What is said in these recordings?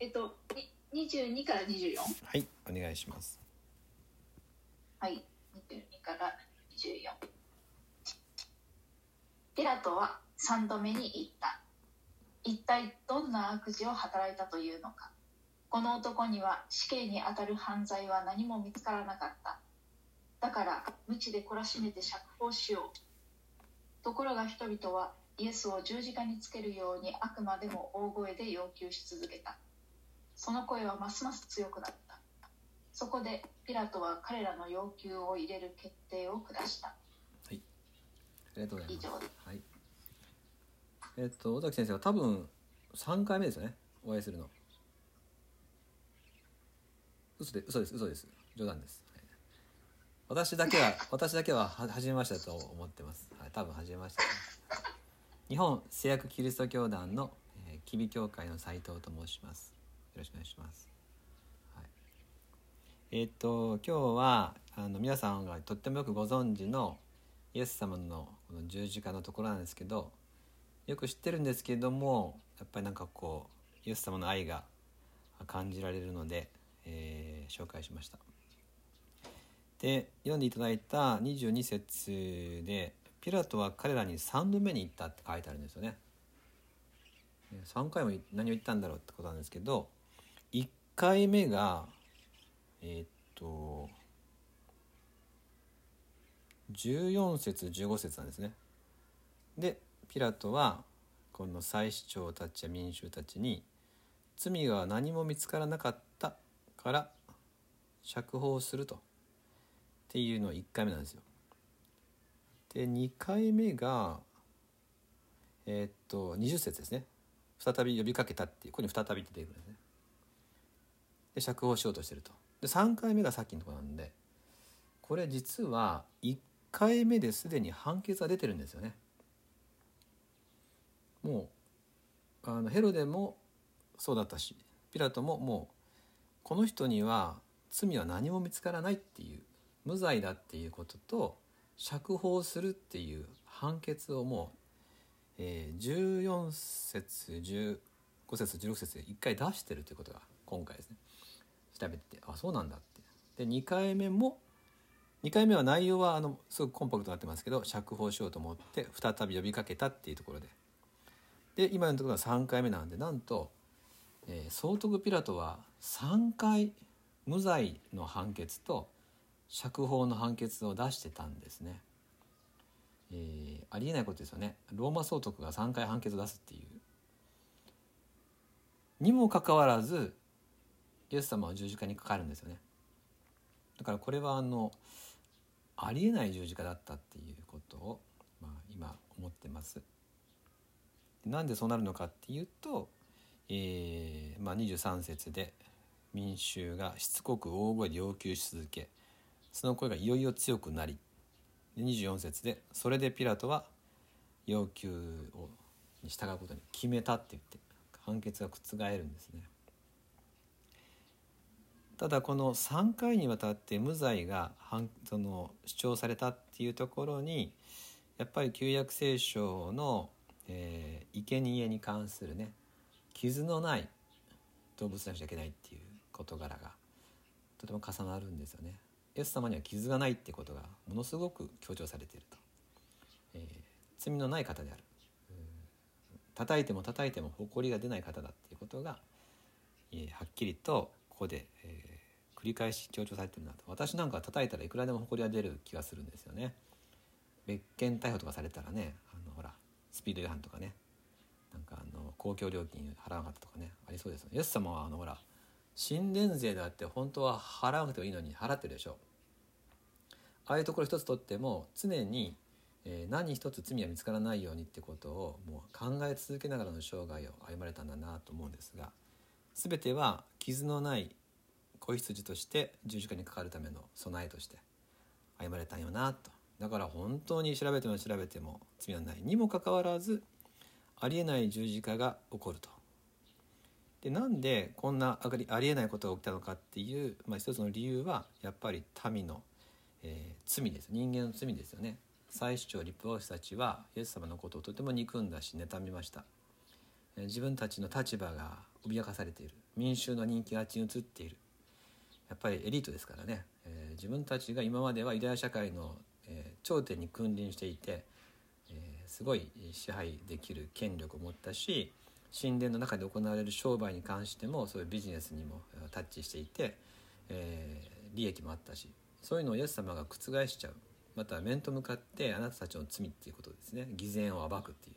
えっと、に22から24。はいお願いしますはい、22から24。ピラトは3度目に言った。一体どんな悪事を働いたというのか。この男には死刑にあたる犯罪は何も見つからなかった。だから、鞭で懲らしめて釈放しよう。ところが人々はイエスを十字架につけるようにあくまでも大声で要求し続けた。その声はますます強くなった。そこでピラトは彼らの要求を入れる決定を下した。ありがとうございます。はい。えっと尾崎先生は多分3回目ですよね。お会いするの。嘘で嘘です嘘です。冗談です、はい。私だけは 私だけはは初めましてだと思ってます、はい、多分初めまして。日本製薬キリスト教団の、えー、吉備教会の斉藤と申します。よろしくお願いします、はい、えっと今日はあの皆さんがとってもよくご存知のイエス様のこの十字架のところなんですけどよく知ってるんですけれどもやっぱりなんかこうイエス様の愛が感じられるので、えー紹介しました。で読んでいただいた22節でピラトは彼らに3度目に行ったって書いてあるんですよね。3回も何を言ったんだろうってことなんですけど1回目がえーっと14節15節なんですね。でピラトはこの祭司長たちや民衆たちに罪が何も見つからなかったから釈放するとっていうの1回目なんですよ。で2回目がえーっと20節ですね再び呼びかけたっていうここに再びって出てくるんですね。で釈放しようとしてると。で3回目がさっきのとこなんでこれ実は1回目ですでに判決が出てるんですよね。もうあのヘロデもそうだったしピラトももうこの人には罪は何も見つからないっていう無罪だっていうことと釈放するっていう判決をもう、えー、14節15節16節で1回出してるということが今回ですね調べてあそうなんだって。で2回目も2回目は内容はあのすごくコンパクトになってますけど釈放しようと思って再び呼びかけたっていうところで。で今のところは3回目なんでなんと、えー総督ピラトは3回無罪の判決と釈放の判決を出してたんですね。えーありえないことですよね。ローマ総督が3回判決を出すっていう。にもかかわらずイエス様は十字架にかかるんですよねだからこれはあのありえない十字架だったっていうことを、まあ、今思ってますなんでそうなるのかっていうと、えーまあ、23節で民衆がしつこく大声で要求し続けその声がいよいよ強くなり24節でそれでピラトは要求をに従うことに決めたって言って判決が覆るんですね。ただこの3回にわたって無罪が判その主張されたっていうところにやっぱり旧約聖書の、えー、生贄に関するね傷のない動物なくちゃいけないっていう事柄がとても重なるんですよね。イエス様には傷がないってことがものすごく強調されていると、えー罪のない方である。叩いても叩いても誇りが出ない方だっていうことが、えーはっきりとここで、えー繰り返し強調されてるなと。私なんか叩いたらいくらでも誇りが出る気がするんですよね。別件逮捕とかされたらねあのほらスピード違反とかね。なんかあの公共料金払わなかったとかねありそうですよイエス様はあのほら神殿税だって本当は払わなくてもいいのに払ってるでしょ。ああいうところ一つとっても常に、えー何一つ罪は見つからないようにってことをもう考え続けながらの生涯を歩まれたんだなと思うんですが全ては傷のない子羊として十字架にかかるための備えとして歩まれたんよなと。だから本当に調べても調べても罪はない。にもかかわらずありえない十字架が起こると。でなんでこんなありありえないことが起きたのかっていう、まあ、一つの理由はやっぱり民の、えー罪です。人間の罪ですよね。祭司長立法師たちはイエス様のことをとても憎んだし妬みました。自分たちの立場が脅かされている。民衆の人気がちに移っている。やっぱりエリートですからね、えー、自分たちが今まではユダヤ社会の、えー、頂点に君臨していて、えー、すごい支配できる権力を持ったし神殿の中で行われる商売に関してもそういうビジネスにもタッチしていて、え、利益もあったしそういうのをイエス様が覆しちゃう。また面と向かってあなたたちの罪っていうことですね。偽善を暴くっていう。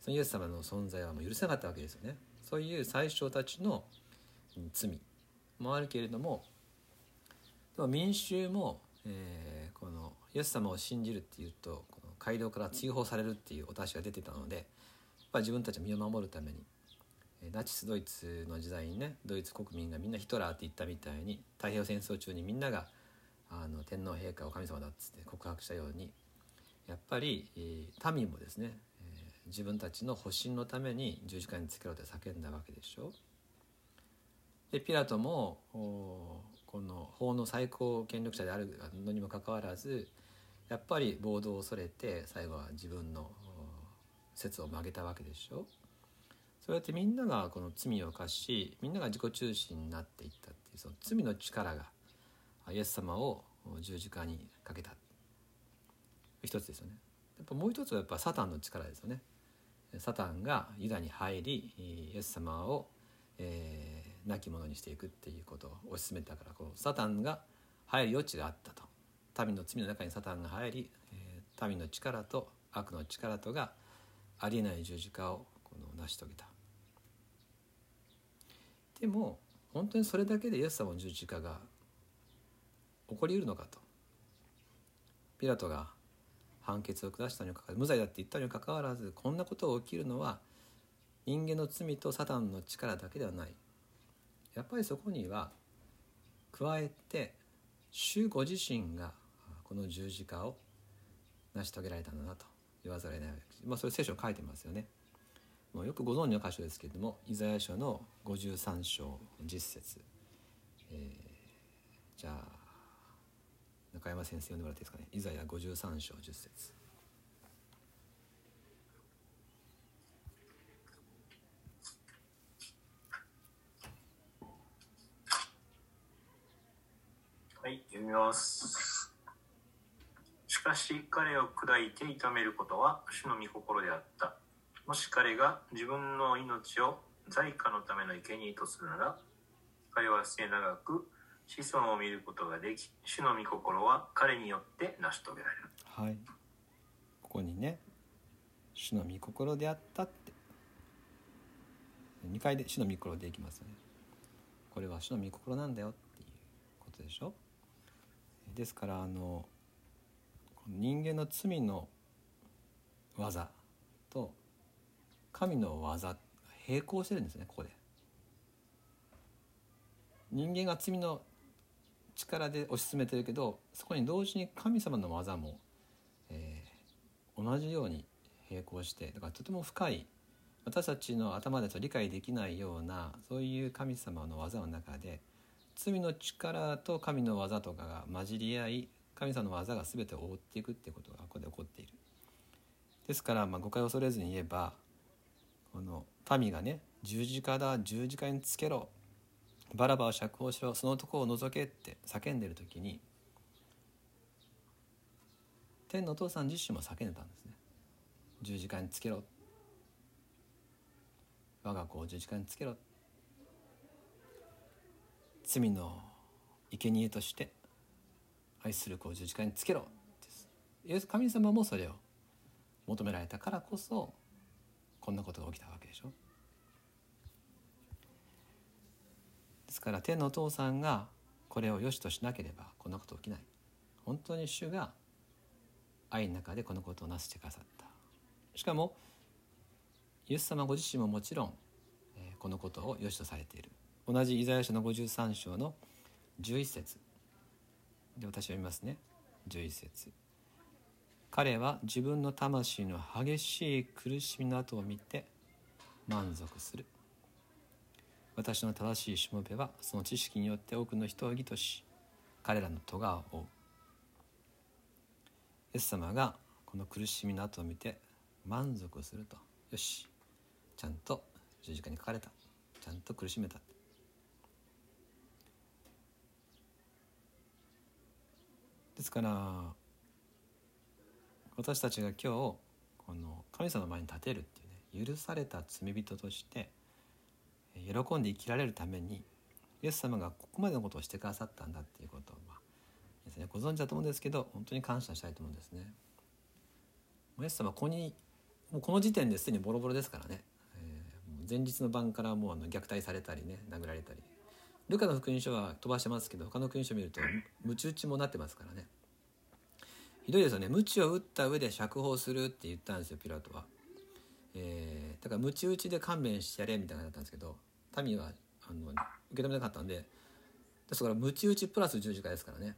そのイエス様の存在はもう許せなかったわけですよね。そういう最初たちの罪。もあるけれどもでも民衆も、えー、このイエス様を信じるっていうとこの街道から追放されるっていうお達しが出てたのでやっぱり自分たちの身を守るためにナチスドイツの時代にねドイツ国民がみんなヒトラーって言ったみたいに太平洋戦争中にみんながあの天皇陛下を神様だっつって告白したようにやっぱり、え、民もですね、え、自分たちの保身のために十字架につけろって叫んだわけでしょ。でピラトもこの法の最高権力者であるのにもかかわらずやっぱり暴動を恐れて最後は自分の説を曲げたわけでしょ。そうやってみんながこの罪を犯しみんなが自己中心になっていったっていうその罪の力がイエス様を十字架にかけた。一つですよね。やっぱもう一つはやっぱサタンの力ですよね。サタンがユダに入りイエス様を、亡き者にしていくっていうことを推し進めたからこうサタンが入る余地があったと。民の罪の中にサタンが入り、えー、民の力と悪の力とがありえない十字架をこの成し遂げた。でも本当にそれだけでイエス様の十字架が起こりうるのかと。ピラトが判決を下したにかかわらず無罪だって言ったにもかかわらずこんなことが起きるのは人間の罪とサタンの力だけではない。やっぱりそこには加えて主ご自身がこの十字架を成し遂げられたんだなと言わざるを得ないわけです。まあ、それ聖書書いてますよね。もうよくご存知の箇所ですけれどもイザヤ書の53章10節、えー、じゃあ中山先生読んでもらっていいですかねイザヤ53章10節はい読みます。しかし彼を砕いて痛めることは主の御心であった。もし彼が自分の命を在家のための生贄とするなら彼は末永く子孫を見ることができ主の御心は彼によって成し遂げられる。はい。ここにね主の御心であったって。2回で主の御心でいきますね。これは主の御心なんだよっていうことでしょ。ですからあの人間の罪の技と神の技並行してるんですねここで。人間が罪の力で推し進めてるけどそこに同時に神様の技も、えー、同じように並行してだからとても深い私たちの頭でと理解できないようなそういう神様の技の中で罪の力と神の技とかが混じり合い神様の技が全てを覆っていくっていうことがここで起こっている。ですから、まあ、誤解を恐れずに言えばこの民がね十字架だ十字架につけろバラバを釈放しろその男を除けって叫んでる時に天のお父さん自身も叫んでたんですね。十字架につけろ。我が子を十字架につけろ罪の生贄として愛する子を十字架につけろ。です。神様もそれを求められたからこそこんなことが起きたわけでしょ。ですから天のお父さんがこれを良しとしなければこんなこと起きない。本当に主が愛の中でこのことをなしてくださった。しかもイエス様ご自身ももちろん、このことを良しとされている。同じイザヤ書の53章の11節。で私読みますね。11節。彼は自分の魂の激しい苦しみの後を見て満足する。私の正しいしもべはその知識によって多くの人を義とし彼らの咎を負う。イエス様がこの苦しみの後を見て満足すると。よし。ちゃんと十字架に書かれた。ちゃんと苦しめた。ですから私たちが今日この神様の前に立てるっていうね許された罪人として喜んで生きられるためにイエス様がここまでのことをしてくださったんだっていうことを、まですね、ご存知だと思うんですけど本当に感謝したいと思うんですね。イエス様ここにもうこの時点ですでにボロボロですからね、えー、前日の晩からもうあの虐待されたりね殴られたりルカの福音書は飛ばしてますけど他の福音書を見るとムチ打ちもなってますからね。ひどいですよね。鞭を打った上で釈放するって言ったんですよピラトは、えー、だから鞭打ちで勘弁してやれみたいなだったんですけど民はあの受け止めなかったんでですから鞭打ちプラス十字架ですからね。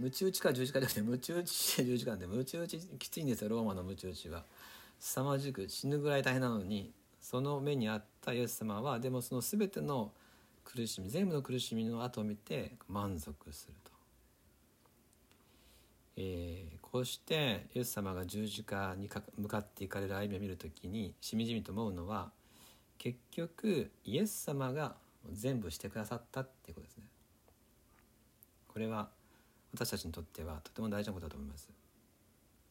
ムチ打ちか十字架じゃなくてムチ打ちで十字架なんでムチ打ちきついんですよ。ローマのムチ打ちは。凄まじく死ぬぐらい大変なのにその目にあったイエス様はでもその全ての苦しみ全部の苦しみの後を見て満足すると、えー、こうしてイエス様が十字架に向かっていかれる歩みを見る時にしみじみと思うのは結局イエス様が全部してくださったっていうことですね。これは私たちにとってはとても大事なことだと思います。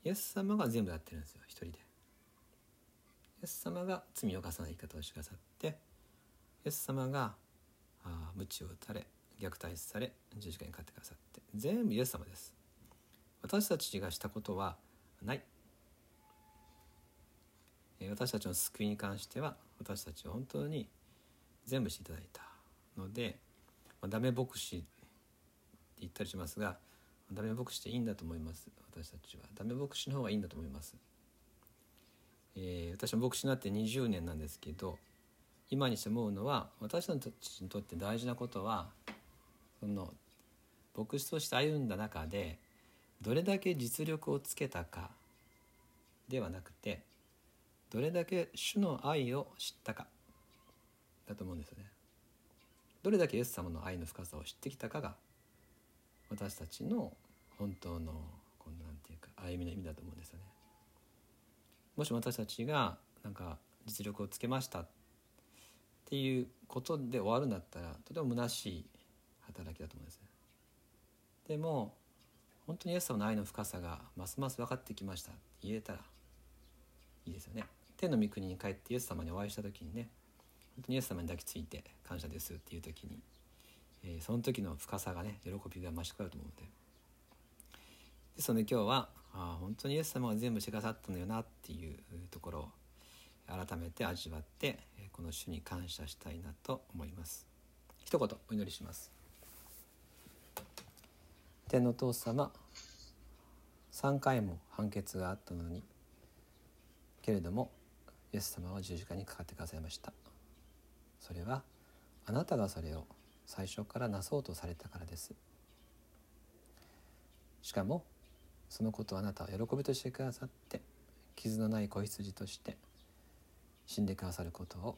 イエス様が全部やってるんですよ一人で。イエス様が罪を犯さない生き方をしてくださってイエス様があ鞭を打たれ虐待され十字架にかかってくださって全部イエス様です。私たちがしたことはない。私たちの救いに関しては私たちは本当に全部していただいた。ので、まあ、ダメ牧師って言ったりしますがダメ牧師っていいんだと思います。私たちは。ダメ牧師の方がいいんだと思います、えー、私も牧師になって20年なんですけど今にして思うのは私たちにとって大事なことはその牧師として歩んだ中でどれだけ実力をつけたかではなくてどれだけ主の愛を知ったかだと思うんですよね。どれだけイエス様の愛の深さを知ってきたかが私たちの本当のこのなんていうか歩みの意味だと思うんですよね。もし私たちがなんか実力をつけましたっていうことで終わるんだったらとても虚しい働きだと思うんです。でも本当にイエス様の愛の深さがますます分かってきましたって言えたらいいですよね。天の御国に帰ってイエス様にお会いした時にね本当にイエス様に抱きついて感謝ですっていう時に、えー、その時の深さがね喜びが増してくると思うのでですので今日はあ本当にイエス様が全部してくださったのよなっていうところを改めて味わってこの主に感謝したいなと思います。一言お祈りします。天の父様3回も判決があったのにけれどもイエス様は十字架にかかってくださいました。それはあなたがそれを最初からなそうとされたからです。しかもそのことをあなたは喜びとしてくださって傷のない子羊として死んでくださることを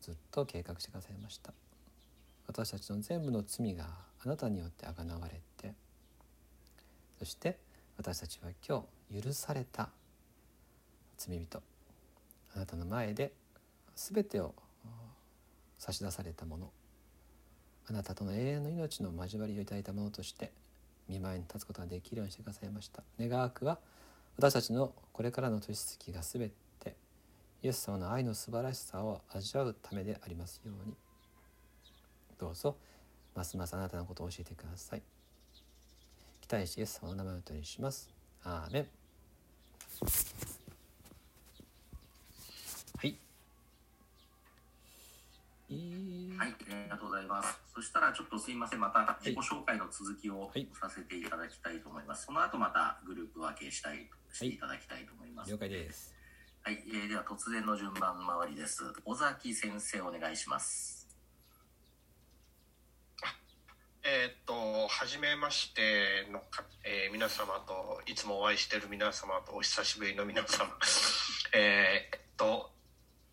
ずっと計画してくださいました。私たちの全部の罪があなたによってあがなわれてそして私たちは今日許された罪人あなたの前で全てを差し出されたものあなたとの永遠の命の交わりをいただいたものとして見舞いに立つことができるようにしてくださいました。願わくは私たちのこれからの年月が全てイエス様の愛の素晴らしさを味わうためでありますように。どうぞますますあなたのことを教えてください。期待しイエス様の名前を取りします。アーメン。はい、ありがとうございます。そしたらちょっとすいません、また自己紹介の続きをさせていただきたいと思います。はい、その後またグループ分けしたい。していただきたいと思います。了解です。はい、えー、では突然の順番回りです。尾崎先生お願いします。えー、っと初めましてのか、えー、皆様といつもお会いしている皆様とお久しぶりの皆様 えー、っと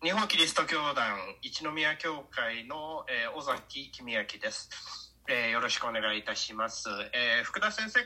日本キリスト教団一宮教会の、えー、尾崎公明です、えー、よろしくお願いいたします、えー、福田先生